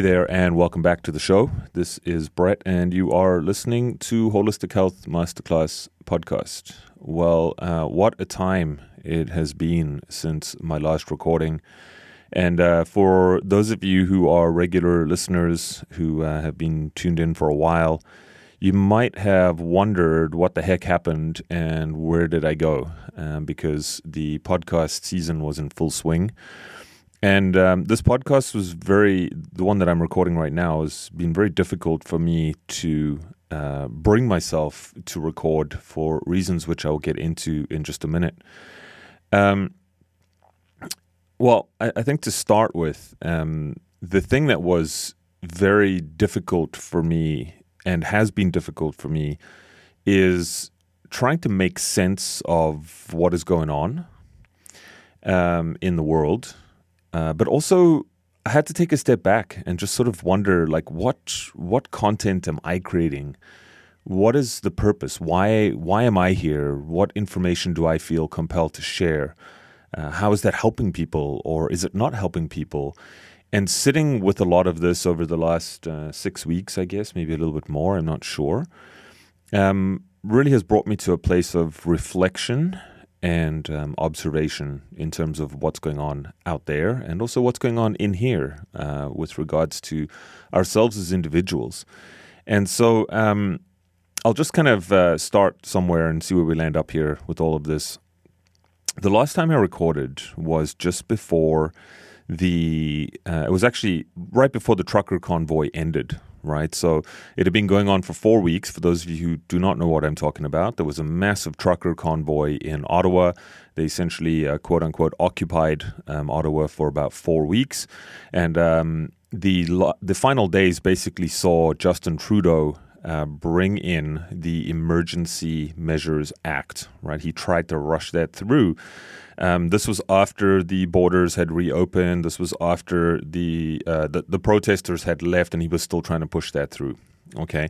Hey there, and welcome back to the show. This is Brett, and you are listening to Holistic Health Masterclass podcast. Well, uh, what a time it has been since my last recording. And uh, for those of you who are regular listeners who uh, have been tuned in for a while, you might have wondered what the heck happened and where did I go? Um, because the podcast season was in full swing. And um, this podcast was very, the one that I'm recording right now has been very difficult for me to uh, bring myself to record for reasons which I'll get into in just a minute. Um, well, I, I, think to start with, um, the thing that was very difficult for me and has been difficult for me is trying to make sense of what is going on um, in the world uh, but also, I had to take a step back and just sort of wonder, like, what what content am I creating? What is the purpose? Why why am I here? What information do I feel compelled to share? Uh, how is that helping people, or is it not helping people? And sitting with a lot of this over the last uh, six weeks, I guess, maybe a little bit more, I'm not sure, um, really has brought me to a place of reflection and um, observation in terms of what's going on out there and also what's going on in here uh, with regards to ourselves as individuals. And so um, I'll just kind of uh, start somewhere and see where we land up here with all of this. The last time I recorded was just before the, uh, it was actually right before the trucker convoy ended right? So it had been going on for four weeks. For those of you who do not know what I'm talking about, there was a massive trucker convoy in Ottawa. They essentially, uh, quote unquote, occupied um, Ottawa for about four weeks. And um, the, the final days basically saw Justin Trudeau uh, bring in the Emergency Measures Act, right? He tried to rush that through. Um, this was after the borders had reopened. This was after the, uh, the, the protesters had left, and he was still trying to push that through. Okay,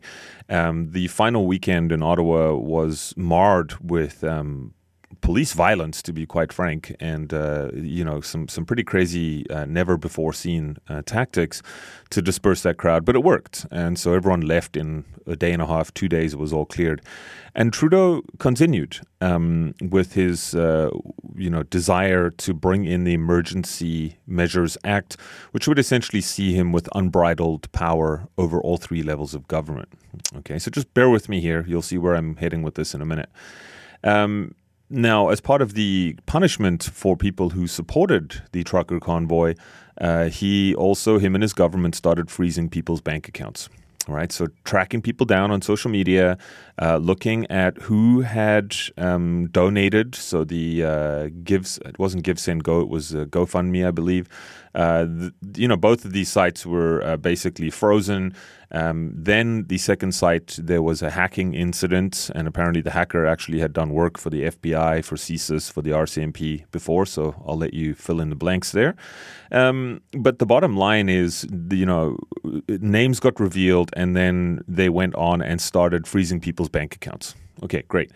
um, the final weekend in Ottawa was marred with um, police violence, to be quite frank, and uh, you know some some pretty crazy, uh, never before seen uh, tactics to disperse that crowd. But it worked, and so everyone left in a day and a half, two days. It was all cleared, and Trudeau continued um, with his uh, you know desire to bring in the Emergency Measures Act, which would essentially see him with unbridled power over all three levels of government. Okay, so just bear with me here. You'll see where I'm heading with this in a minute. Um, now, as part of the punishment for people who supported the trucker convoy, uh, he also, him and his government, started freezing people's bank accounts. Right, so tracking people down on social media, uh, looking at who had um, donated. So the uh, gives it wasn't GiveSendGo, it was uh, GoFundMe, I believe. Uh, the, you know, both of these sites were uh, basically frozen. Um, then the second site, there was a hacking incident, and apparently the hacker actually had done work for the FBI, for CSIS, for the RCMP before. So I'll let you fill in the blanks there. Um, but the bottom line is, you know, names got revealed, and then they went on and started freezing people's bank accounts. Okay, great.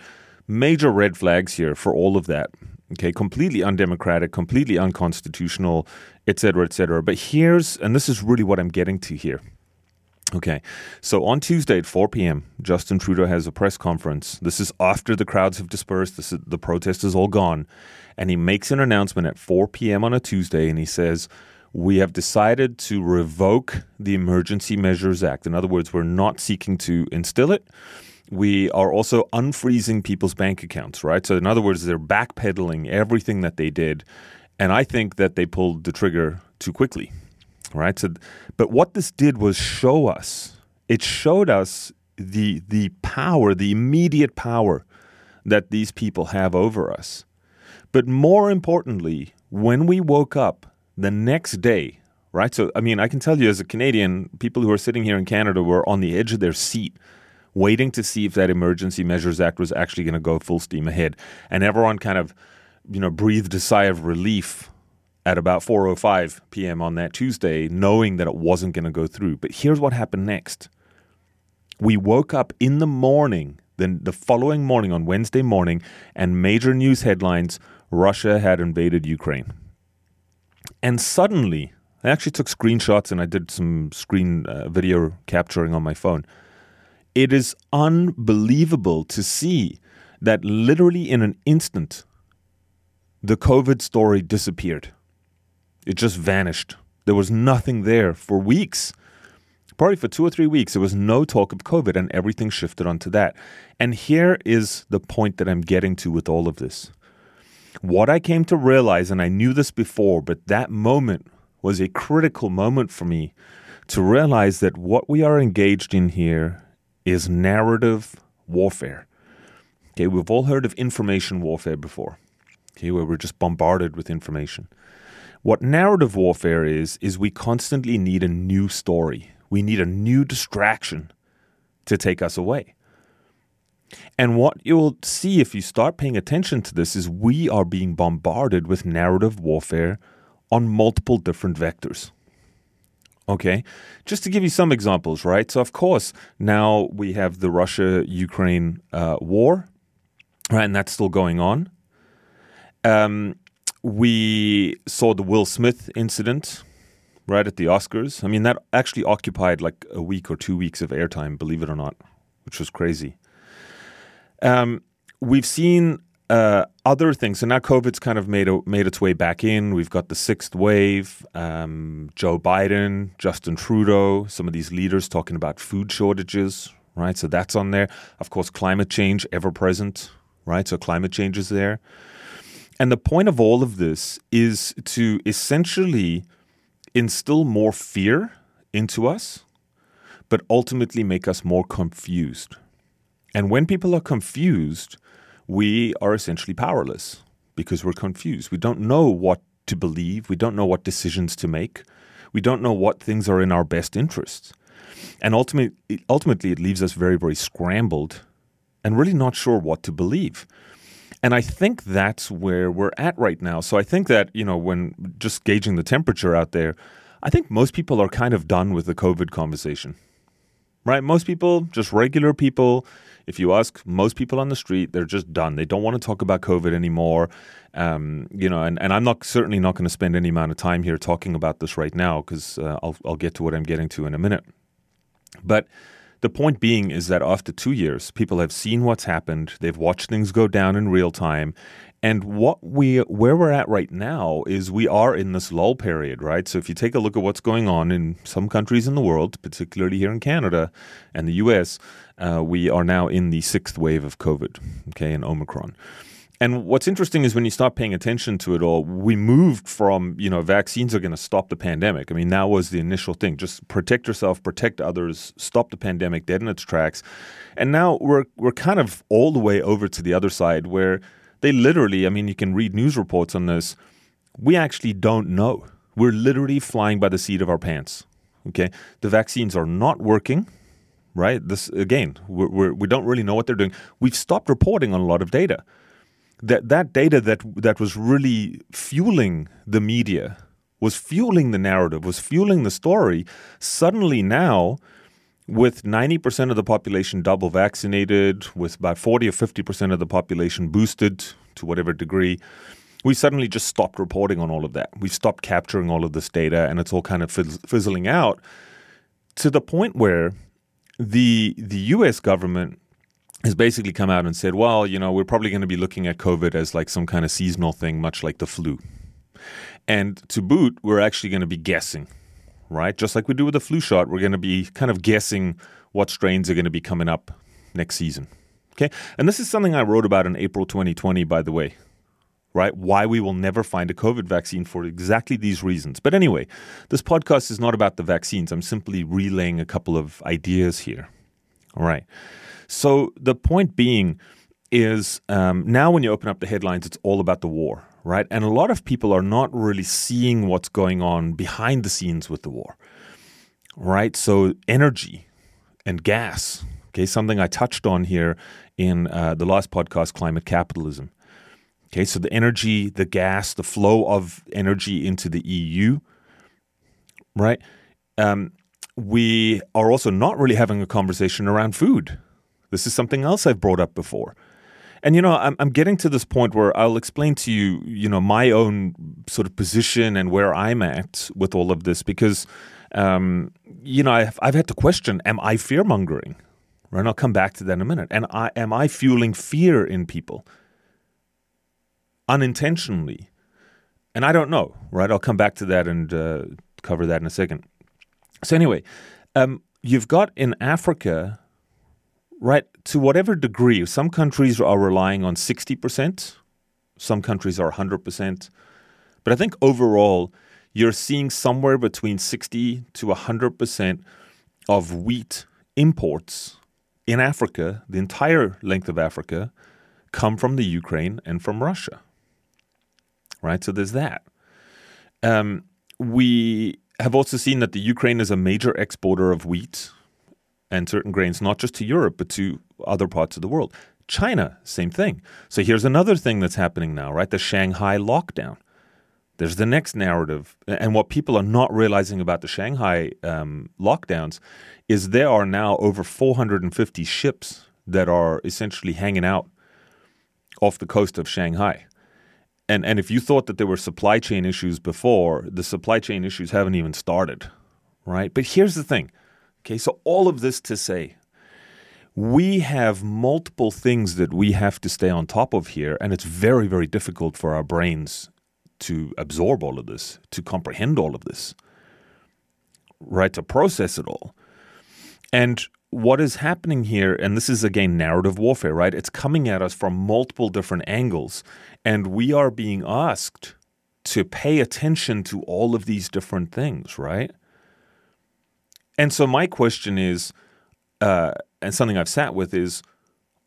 Major red flags here for all of that. Okay, completely undemocratic, completely unconstitutional, et cetera, et cetera. But here's, and this is really what I'm getting to here. Okay, so on Tuesday at 4 p.m., Justin Trudeau has a press conference. This is after the crowds have dispersed, this is, the protest is all gone. And he makes an announcement at 4 p.m. on a Tuesday and he says, We have decided to revoke the Emergency Measures Act. In other words, we're not seeking to instill it. We are also unfreezing people's bank accounts, right? So, in other words, they're backpedaling everything that they did. And I think that they pulled the trigger too quickly right? So, but what this did was show us. It showed us the the power, the immediate power that these people have over us. But more importantly, when we woke up the next day, right? So, I mean, I can tell you as a Canadian, people who are sitting here in Canada were on the edge of their seat waiting to see if that Emergency Measures Act was actually going to go full steam ahead. And everyone kind of, you know, breathed a sigh of relief at about 4:05 p.m. on that Tuesday, knowing that it wasn't going to go through. But here's what happened next. We woke up in the morning, then the following morning on Wednesday morning, and major news headlines: Russia had invaded Ukraine. And suddenly, I actually took screenshots and I did some screen uh, video capturing on my phone. It is unbelievable to see that literally in an instant, the COVID story disappeared. It just vanished. There was nothing there for weeks. Probably for two or three weeks, there was no talk of COVID and everything shifted onto that. And here is the point that I'm getting to with all of this. What I came to realize, and I knew this before, but that moment was a critical moment for me to realize that what we are engaged in here is narrative warfare. Okay, we've all heard of information warfare before, okay, where we're just bombarded with information. What narrative warfare is, is we constantly need a new story. We need a new distraction to take us away. And what you'll see if you start paying attention to this is we are being bombarded with narrative warfare on multiple different vectors. Okay, just to give you some examples, right? So, of course, now we have the Russia Ukraine uh, war, right? And that's still going on. Um, we saw the Will Smith incident right at the Oscars. I mean, that actually occupied like a week or two weeks of airtime, believe it or not, which was crazy. Um, we've seen uh, other things. So now COVID's kind of made a, made its way back in. We've got the sixth wave. Um, Joe Biden, Justin Trudeau, some of these leaders talking about food shortages, right? So that's on there. Of course, climate change ever present, right? So climate change is there. And the point of all of this is to essentially instill more fear into us, but ultimately make us more confused. And when people are confused, we are essentially powerless because we're confused. We don't know what to believe. We don't know what decisions to make. We don't know what things are in our best interests. And ultimately, ultimately, it leaves us very, very scrambled and really not sure what to believe. And I think that's where we're at right now. So I think that, you know, when just gauging the temperature out there, I think most people are kind of done with the COVID conversation, right? Most people, just regular people, if you ask most people on the street, they're just done. They don't want to talk about COVID anymore. Um, you know, and, and I'm not certainly not going to spend any amount of time here talking about this right now because uh, I'll, I'll get to what I'm getting to in a minute. But the point being is that after two years, people have seen what's happened. They've watched things go down in real time, and what we where we're at right now is we are in this lull period, right? So if you take a look at what's going on in some countries in the world, particularly here in Canada and the US, uh, we are now in the sixth wave of COVID, okay, and Omicron. And what's interesting is when you start paying attention to it all, we moved from, you know, vaccines are going to stop the pandemic. I mean, that was the initial thing. Just protect yourself, protect others, stop the pandemic dead in its tracks. And now we're we're kind of all the way over to the other side where they literally, I mean, you can read news reports on this. We actually don't know. We're literally flying by the seat of our pants. Okay. The vaccines are not working, right? This, again, we're, we're, we do not really know what they're doing. We've stopped reporting on a lot of data. That, that data that, that was really fueling the media, was fueling the narrative, was fueling the story, suddenly now with 90% of the population double vaccinated, with about 40 or 50% of the population boosted to whatever degree, we suddenly just stopped reporting on all of that. We've stopped capturing all of this data and it's all kind of fizz- fizzling out to the point where the the US government has basically come out and said, well, you know, we're probably going to be looking at COVID as like some kind of seasonal thing, much like the flu. And to boot, we're actually going to be guessing right? Just like we do with the flu shot, we're going to be kind of guessing what strains are going to be coming up next season. Okay. And this is something I wrote about in April 2020, by the way, right? Why we will never find a COVID vaccine for exactly these reasons. But anyway, this podcast is not about the vaccines. I'm simply relaying a couple of ideas here. All right. So the point being is um, now when you open up the headlines, it's all about the war, right? And a lot of people are not really seeing what's going on behind the scenes with the war, right? So, energy and gas, okay, something I touched on here in uh, the last podcast, Climate Capitalism. Okay, so the energy, the gas, the flow of energy into the EU, right? Um, we are also not really having a conversation around food. This is something else I've brought up before. And you know, I'm I'm getting to this point where I'll explain to you, you know, my own sort of position and where I'm at with all of this because, um, you know, I've I've had to question: Am I fear mongering? Right, I'll come back to that in a minute. And I am I fueling fear in people unintentionally? And I don't know. Right, I'll come back to that and uh, cover that in a second. So anyway, um, you've got in Africa right, to whatever degree, some countries are relying on 60%, some countries are 100%. But I think overall, you're seeing somewhere between 60 to 100% of wheat imports in Africa, the entire length of Africa, come from the Ukraine and from Russia. Right? So there's that. Um, we have also seen that the Ukraine is a major exporter of wheat and certain grains, not just to Europe, but to other parts of the world. China, same thing. So here's another thing that's happening now, right? The Shanghai lockdown. There's the next narrative. And what people are not realizing about the Shanghai um, lockdowns is there are now over 450 ships that are essentially hanging out off the coast of Shanghai. And, and if you thought that there were supply chain issues before, the supply chain issues haven't even started, right? But here's the thing Okay, so all of this to say, we have multiple things that we have to stay on top of here, and it's very, very difficult for our brains to absorb all of this, to comprehend all of this, right? To process it all. And what is happening here, and this is again narrative warfare, right? It's coming at us from multiple different angles, and we are being asked to pay attention to all of these different things, right? And so my question is, uh, and something I've sat with is,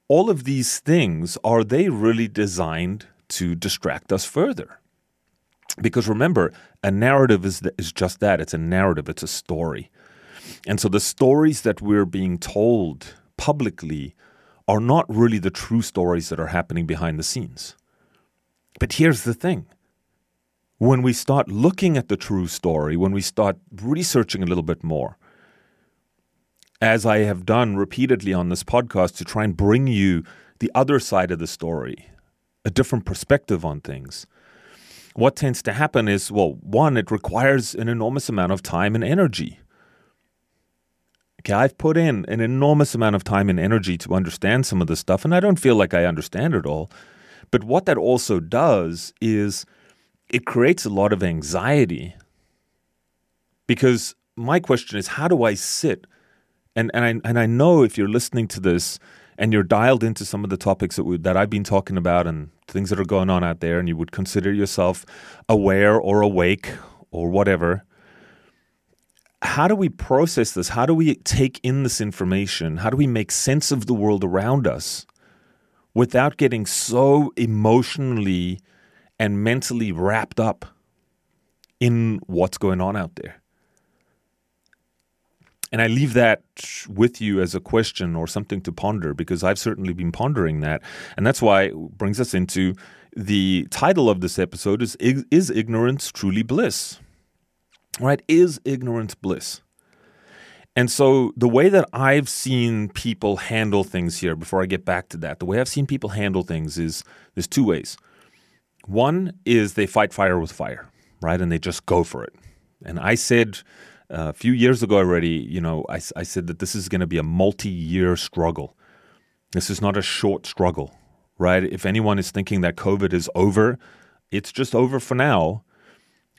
all of these things are they really designed to distract us further? Because remember, a narrative is is just that. It's a narrative. It's a story. And so the stories that we're being told publicly are not really the true stories that are happening behind the scenes. But here's the thing when we start looking at the true story, when we start researching a little bit more, as I have done repeatedly on this podcast, to try and bring you the other side of the story, a different perspective on things. What tends to happen is, well, one, it requires an enormous amount of time and energy. Okay, I've put in an enormous amount of time and energy to understand some of this stuff, and I don't feel like I understand it all. But what that also does is it creates a lot of anxiety. Because my question is, how do I sit and and I and I know if you're listening to this and you're dialed into some of the topics that we, that I've been talking about and things that are going on out there, and you would consider yourself aware or awake or whatever. How do we process this? How do we take in this information? How do we make sense of the world around us without getting so emotionally and mentally wrapped up in what's going on out there? And I leave that with you as a question or something to ponder because I've certainly been pondering that. And that's why it brings us into the title of this episode is Is Ignorance Truly Bliss? Right? Is ignorance bliss? And so the way that I've seen people handle things here, before I get back to that, the way I've seen people handle things is there's two ways. One is they fight fire with fire, right? And they just go for it. And I said a few years ago already, you know, I, I said that this is going to be a multi-year struggle. This is not a short struggle, right? If anyone is thinking that COVID is over, it's just over for now.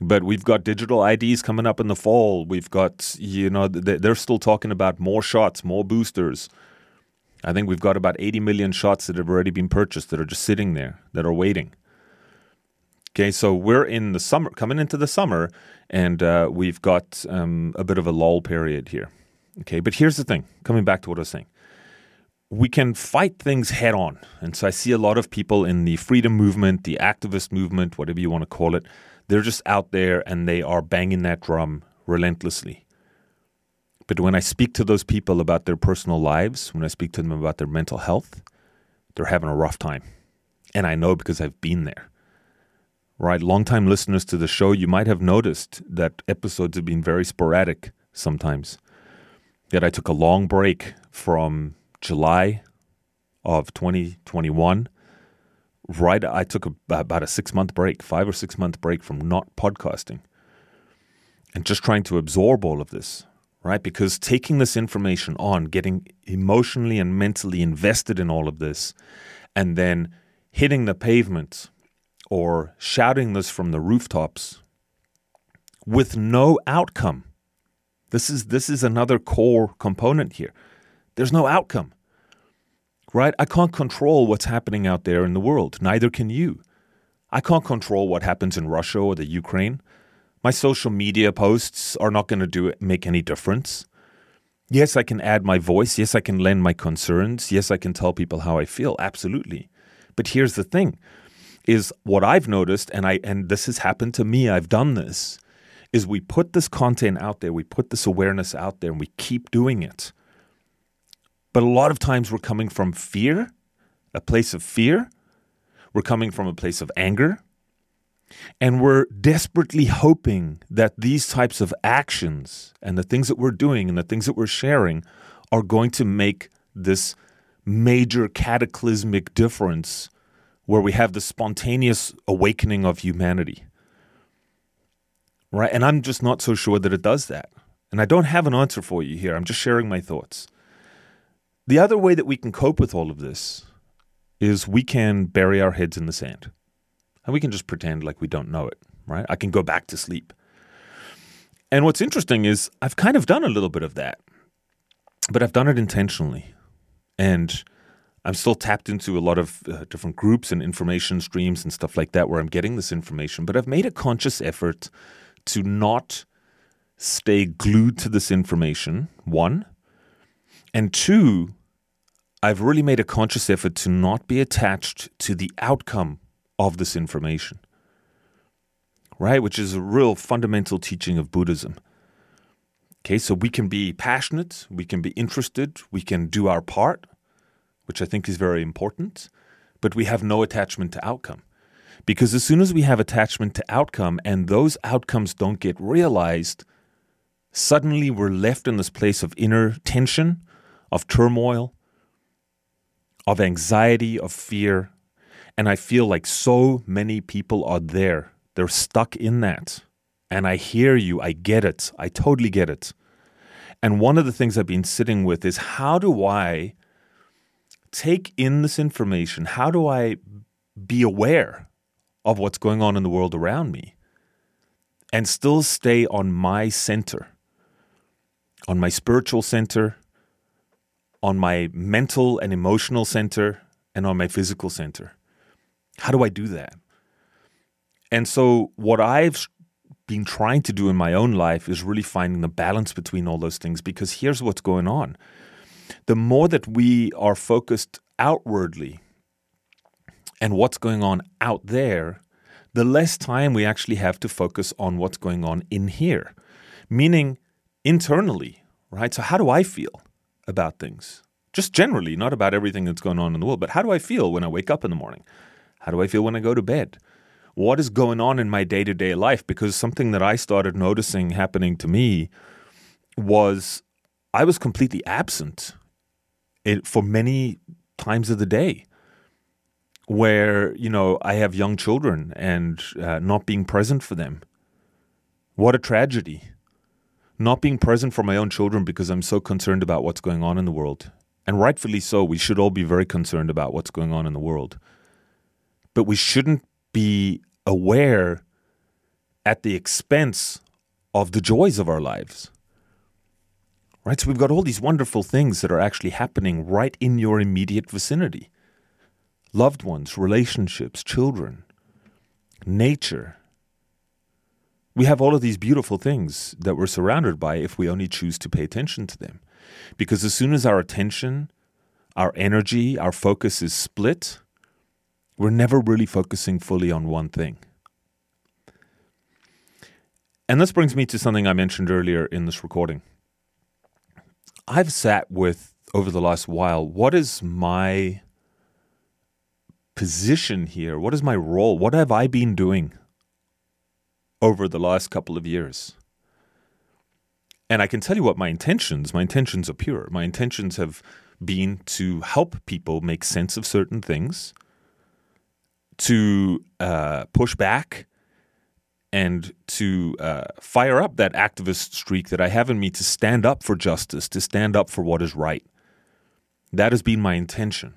But we've got digital IDs coming up in the fall. We've got, you know, they're still talking about more shots, more boosters. I think we've got about 80 million shots that have already been purchased that are just sitting there, that are waiting. Okay, so we're in the summer, coming into the summer, and uh, we've got um, a bit of a lull period here. Okay, but here's the thing coming back to what I was saying. We can fight things head on. And so I see a lot of people in the freedom movement, the activist movement, whatever you want to call it, they're just out there and they are banging that drum relentlessly. But when I speak to those people about their personal lives, when I speak to them about their mental health, they're having a rough time. And I know because I've been there right? Longtime listeners to the show, you might have noticed that episodes have been very sporadic sometimes. That I took a long break from July of 2021 right, I took a, about a six month break, five or six month break from not podcasting and just trying to absorb all of this, right? Because taking this information on, getting emotionally and mentally invested in all of this, and then hitting the pavement or shouting this from the rooftops with no outcome. This is this is another core component here. There's no outcome. Right? I can't control what's happening out there in the world. Neither can you. I can't control what happens in Russia or the Ukraine. My social media posts are not going to do make any difference. Yes, I can add my voice. Yes, I can lend my concerns. Yes, I can tell people how I feel. Absolutely. But here's the thing is what I've noticed and I and this has happened to me. I've done this is we put this content out there, we put this awareness out there, and we keep doing it. But a lot of times we're coming from fear, a place of fear. We're coming from a place of anger. And we're desperately hoping that these types of actions and the things that we're doing and the things that we're sharing are going to make this major cataclysmic difference where we have the spontaneous awakening of humanity right? And I'm just not so sure that it does that. And I don't have an answer for you here. I'm just sharing my thoughts. The other way that we can cope with all of this is we can bury our heads in the sand and we can just pretend like we don't know it, right? I can go back to sleep. And what's interesting is I've kind of done a little bit of that, but I've done it intentionally. And I'm still tapped into a lot of uh, different groups and information streams and stuff like that where I'm getting this information, but I've made a conscious effort to not stay glued to this information, one. And two, I've really made a conscious effort to not be attached to the outcome of this information, right? Which is a real fundamental teaching of Buddhism. Okay, so we can be passionate, we can be interested, we can do our part, which I think is very important, but we have no attachment to outcome. Because as soon as we have attachment to outcome and those outcomes don't get realized, suddenly we're left in this place of inner tension, of turmoil, of anxiety, of fear. And I feel like so many people are there. They're stuck in that. And I hear you. I get it. I totally get it. And one of the things I've been sitting with is how do I take in this information? How do I be aware of what's going on in the world around me and still stay on my center, on my spiritual center, on my mental and emotional center, and on my physical center. How do I do that? And so, what I've been trying to do in my own life is really finding the balance between all those things because here's what's going on. The more that we are focused outwardly and what's going on out there, the less time we actually have to focus on what's going on in here, meaning internally, right? So, how do I feel about things? Just generally, not about everything that's going on in the world, but how do I feel when I wake up in the morning? How do I feel when I go to bed? What is going on in my day to day life? Because something that I started noticing happening to me was I was completely absent for many times of the day where you know I have young children and uh, not being present for them. What a tragedy! Not being present for my own children because I'm so concerned about what's going on in the world, and rightfully so. We should all be very concerned about what's going on in the world, but we shouldn't be aware at the expense of the joys of our lives. Right? So we've got all these wonderful things that are actually happening right in your immediate vicinity loved ones, relationships, children, nature. We have all of these beautiful things that we're surrounded by if we only choose to pay attention to them. Because as soon as our attention, our energy, our focus is split, we're never really focusing fully on one thing. And this brings me to something I mentioned earlier in this recording. I've sat with over the last while what is my position here? What is my role? What have I been doing over the last couple of years? And I can tell you what my intentions, my intentions are pure. My intentions have been to help people make sense of certain things to uh, push back and to uh, fire up that activist streak that I have in me to stand up for justice, to stand up for what is right. That has been my intention.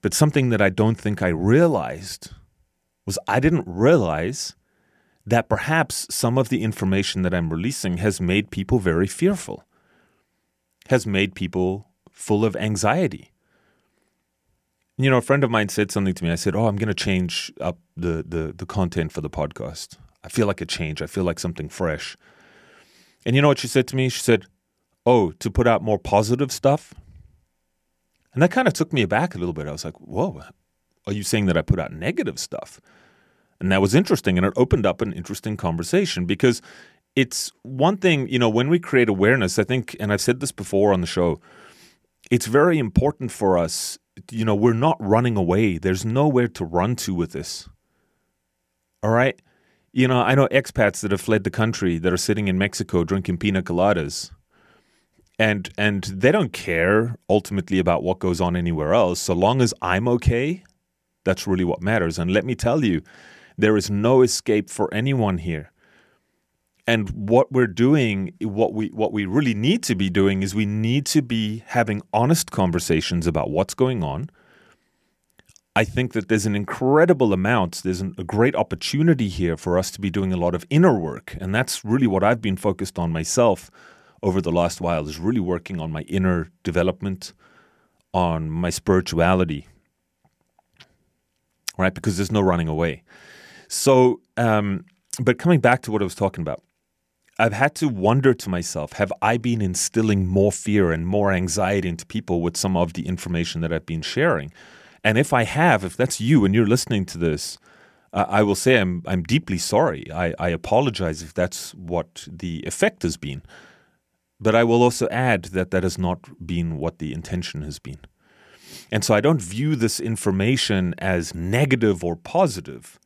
But something that I don't think I realized was I didn't realize that perhaps some of the information that I'm releasing has made people very fearful, has made people full of anxiety. You know, a friend of mine said something to me. I said, "Oh, I'm going to change up the, the the content for the podcast. I feel like a change. I feel like something fresh." And you know what she said to me? She said, "Oh, to put out more positive stuff." And that kind of took me aback a little bit. I was like, "Whoa, are you saying that I put out negative stuff?" And that was interesting, and it opened up an interesting conversation because it's one thing, you know, when we create awareness. I think, and I've said this before on the show, it's very important for us you know, we're not running away. There's nowhere to run to with this. All right? You know, I know expats that have fled the country that are sitting in Mexico drinking pina coladas. And and they don't care ultimately about what goes on anywhere else. So long as I'm okay, that's really what matters. And let me tell you, there is no escape for anyone here. And what we're doing, what we what we really need to be doing is we need to be having honest conversations about what's going on. I think that there's an incredible amount, there's an, a great opportunity here for us to be doing a lot of inner work. And that's really what I've been focused on myself over the last while is really working on my inner development, on my spirituality. Right? Because there's no running away. So, um, but coming back to what I was talking about, I've had to wonder to myself have I been instilling more fear and more anxiety into people with some of the information that I've been sharing? And if I have, if that's you and you're listening to this, uh, I will say I'm, I'm deeply sorry. I, I apologize if that's what the effect has been. But I will also add that that has not been what the intention has been. And so I don't view this information as negative or positive.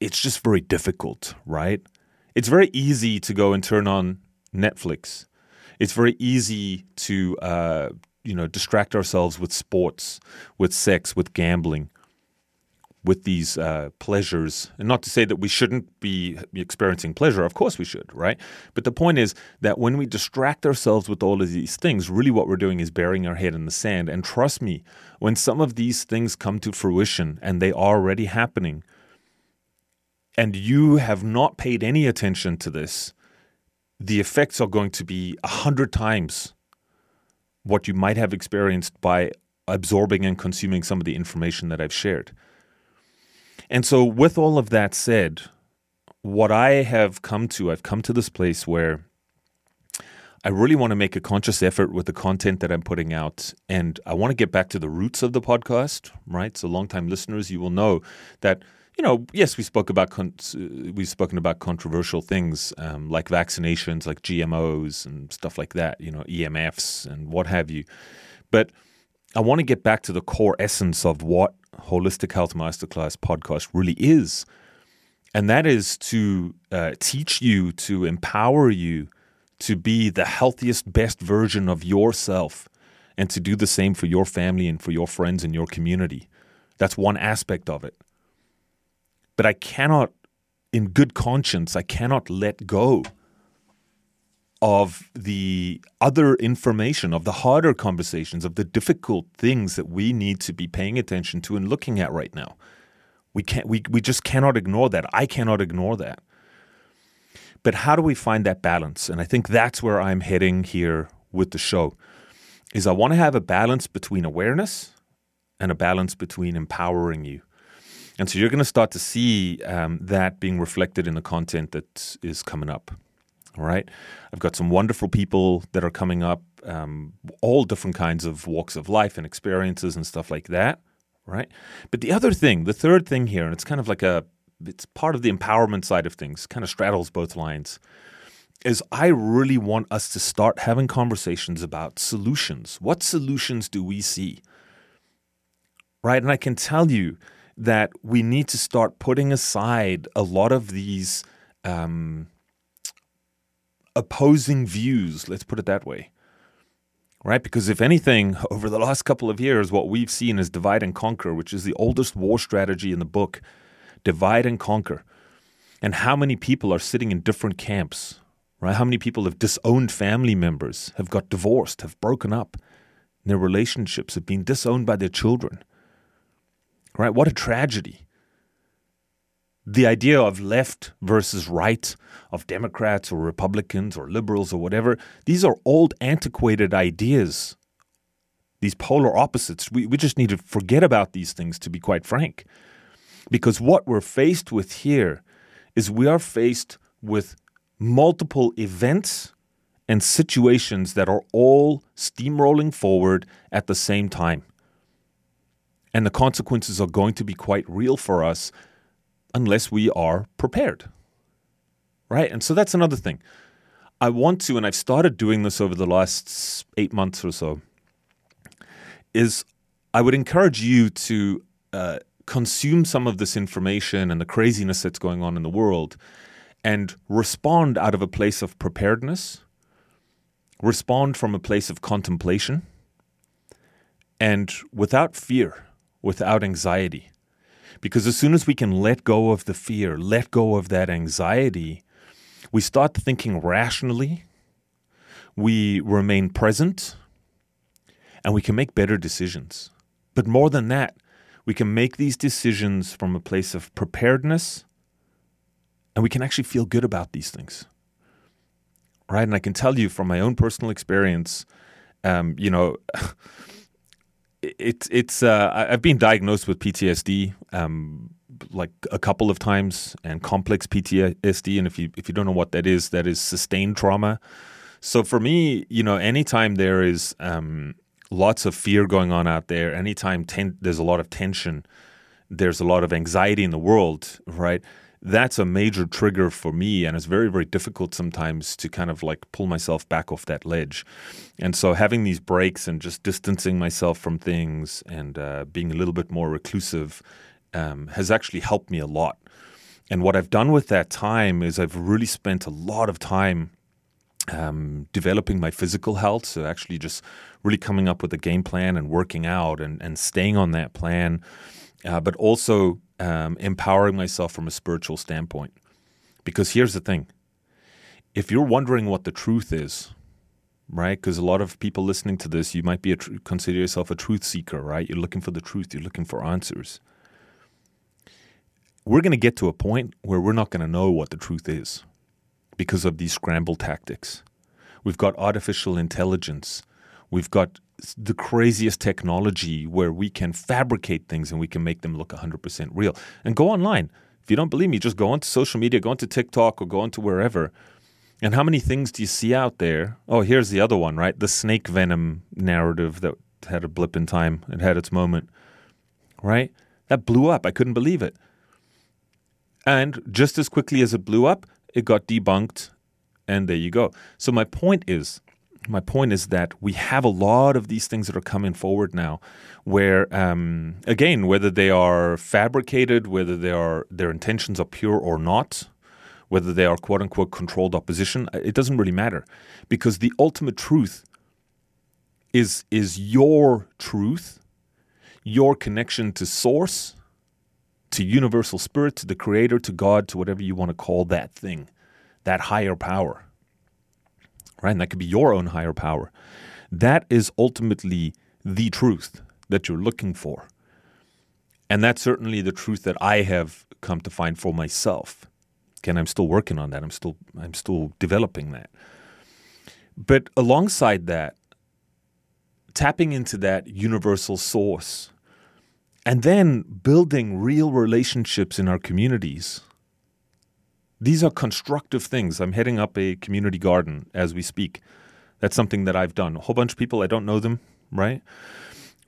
It's just very difficult, right? it's very easy to go and turn on Netflix. It's very easy to uh, you know distract ourselves with sports, with sex, with gambling, with these uh, pleasures. And not to say that we shouldn't be experiencing pleasure. Of course we should, right? But the point is that when we distract ourselves with all of these things, really what we're doing is burying our head in the sand. And trust me, when some of these things come to fruition, and they are already happening and you have not paid any attention to this, the effects are going to be a hundred times what you might have experienced by absorbing and consuming some of the information that I've shared. And so, with all of that said, what I have come to, I've come to this place where I really want to make a conscious effort with the content that I'm putting out. And I want to get back to the roots of the podcast, right? So, longtime listeners, you will know that you know, yes, we spoke about con- we've spoken about controversial things um, like vaccinations, like GMOs and stuff like that. You know, EMFs and what have you. But I want to get back to the core essence of what Holistic Health Masterclass podcast really is, and that is to uh, teach you, to empower you, to be the healthiest, best version of yourself, and to do the same for your family and for your friends and your community. That's one aspect of it but I cannot, in good conscience, I cannot let go of the other information, of the harder conversations, of the difficult things that we need to be paying attention to and looking at right now. We can't we, we just cannot ignore that. I cannot ignore that. But how do we find that balance? And I think that's where I'm heading here with the show. Is I want to have a balance between awareness and a balance between empowering you. And so you're going to start to see um, that being reflected in the content that is coming up. All right. I've got some wonderful people that are coming up, um, all different kinds of walks of life and experiences and stuff like that. Right. But the other thing, the third thing here, and it's kind of like a, it's part of the empowerment side of things, kind of straddles both lines, is I really want us to start having conversations about solutions. What solutions do we see? Right. And I can tell you, that we need to start putting aside a lot of these um, opposing views, let's put it that way. right? Because if anything, over the last couple of years, what we've seen is divide and conquer, which is the oldest war strategy in the book. Divide and conquer. And how many people are sitting in different camps, right? How many people have disowned family members, have got divorced, have broken up, their relationships have been disowned by their children, right? What a tragedy. The idea of left versus right, of Democrats or Republicans or liberals or whatever, these are old, antiquated ideas. These polar opposites. We, we just need to forget about these things, to be quite frank. Because what we're faced with here is we are faced with multiple events and situations that are all steamrolling forward at the same time. And the consequences are going to be quite real for us unless we are prepared. Right? And so that's another thing. I want to, and I've started doing this over the last eight months or so, is I would encourage you to uh, consume some of this information and the craziness that's going on in the world and respond out of a place of preparedness, respond from a place of contemplation, and without fear, without anxiety. Because as soon as we can let go of the fear, let go of that anxiety, we start thinking rationally, we remain present, and we can make better decisions. But more than that, we can make these decisions from a place of preparedness and we can actually feel good about these things. Right. And I can tell you from my own personal experience, um, you know, it's it's uh, I've been diagnosed with PTSD um, like a couple of times and complex PTSD. And if you if you don't know what that is, that is sustained trauma. So for me, you know, anytime there is um, lots of fear going on out there. Anytime ten- there's a lot of tension, there's a lot of anxiety in the world, right? That's a major trigger for me, and it's very, very difficult sometimes to kind of like pull myself back off that ledge. And so, having these breaks and just distancing myself from things and uh, being a little bit more reclusive um, has actually helped me a lot. And what I've done with that time is I've really spent a lot of time um, developing my physical health. So actually, just really coming up with a game plan and working out and, and staying on that plan, uh, but also um, empowering myself from a spiritual standpoint. Because here's the thing if you're wondering what the truth is, right? Because a lot of people listening to this, you might be tr- consider yourself a truth seeker, right? You're looking for the truth, you're looking for answers. We're going to get to a point where we're not going to know what the truth is because of these scramble tactics. We've got artificial intelligence. We've got the craziest technology where we can fabricate things and we can make them look 100% real. And go online. If you don't believe me, just go onto social media, go onto TikTok or go onto wherever. And how many things do you see out there? Oh, here's the other one, right? The snake venom narrative that had a blip in time. It had its moment, right? That blew up. I couldn't believe it. And just as quickly as it blew up, it got debunked, and there you go. So my point is, my point is that we have a lot of these things that are coming forward now, where um, again, whether they are fabricated, whether they are their intentions are pure or not, whether they are quote unquote controlled opposition, it doesn't really matter, because the ultimate truth is is your truth, your connection to source, to universal spirit, to the creator, to God, to whatever you want to call that thing, that higher power. Right? And that could be your own higher power. That is ultimately the truth that you're looking for. And that's certainly the truth that I have come to find for myself. Again, I'm still working on that. I'm still I'm still developing that. But alongside that, tapping into that universal source and then building real relationships in our communities. These are constructive things. I'm heading up a community garden as we speak. That's something that I've done. A whole bunch of people, I don't know them, right?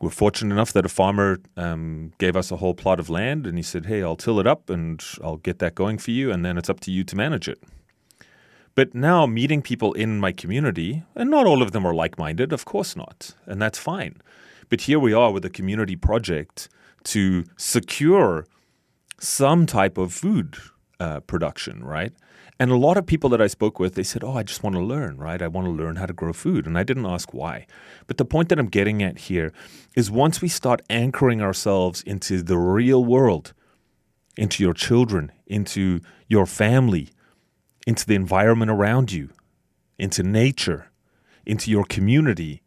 We're fortunate enough that a farmer um, gave us a whole plot of land and he said, Hey, I'll till it up and I'll get that going for you, and then it's up to you to manage it. But now, meeting people in my community, and not all of them are like minded, of course not, and that's fine. But here we are with a community project to secure some type of food uh, production, right? And a lot of people that I spoke with, they said, Oh, I just want to learn, right? I want to learn how to grow food. And I didn't ask why. But the point that I'm getting at here is once we start anchoring ourselves into the real world, into your children, into your family, into the environment around you, into nature, into your community,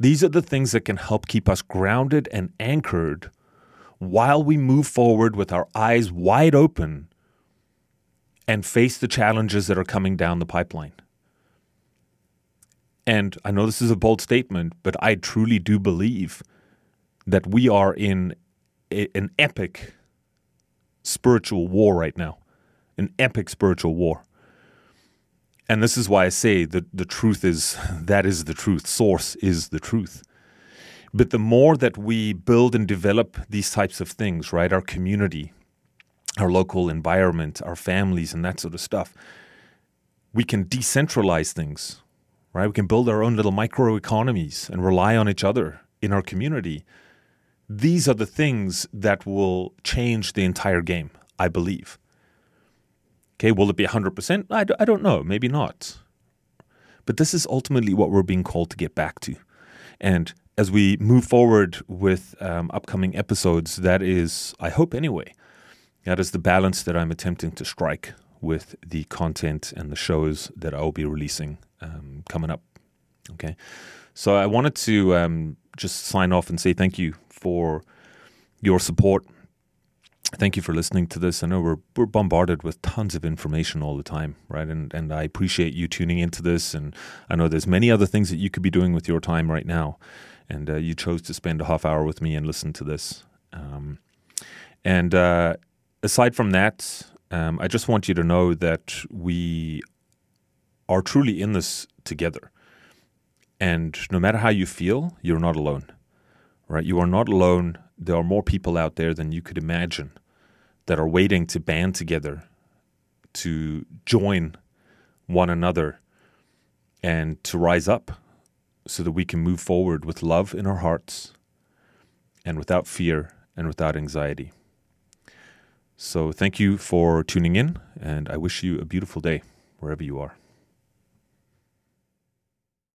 these are the things that can help keep us grounded and anchored while we move forward with our eyes wide open and face the challenges that are coming down the pipeline. And I know this is a bold statement, but I truly do believe that we are in a, an epic spiritual war right now, an epic spiritual war. And this is why I say that the truth is that is the truth. Source is the truth. But the more that we build and develop these types of things, right, our community, our local environment, our families, and that sort of stuff, we can decentralize things, right? We can build our own little microeconomies and rely on each other in our community. These are the things that will change the entire game, I believe. Okay, will it be 100%? I d- I don't know, maybe not. But this is ultimately what we're being called to get back to. And as we move forward with um, upcoming episodes, that is, I hope anyway, that is the balance that I'm attempting to strike with the content and the shows that I will be releasing um, coming up. Okay. So I wanted to um, just sign off and say thank you for your support. Thank you for listening to this. I know we're we're bombarded with tons of information all the time, right? And and I appreciate you tuning into this. And I know there's many other things that you could be doing with your time right now and uh, you chose to spend a half hour with me and listen to this. Um, and uh, aside from that, um, I just want you to know that we are truly in this together. And no matter how you feel, you're not alone, right? You are not alone. There are more people out there than you could imagine that are waiting to band together to join one another and to rise up so that we can move forward with love in our hearts and without fear and without anxiety. So, thank you for tuning in, and I wish you a beautiful day wherever you are.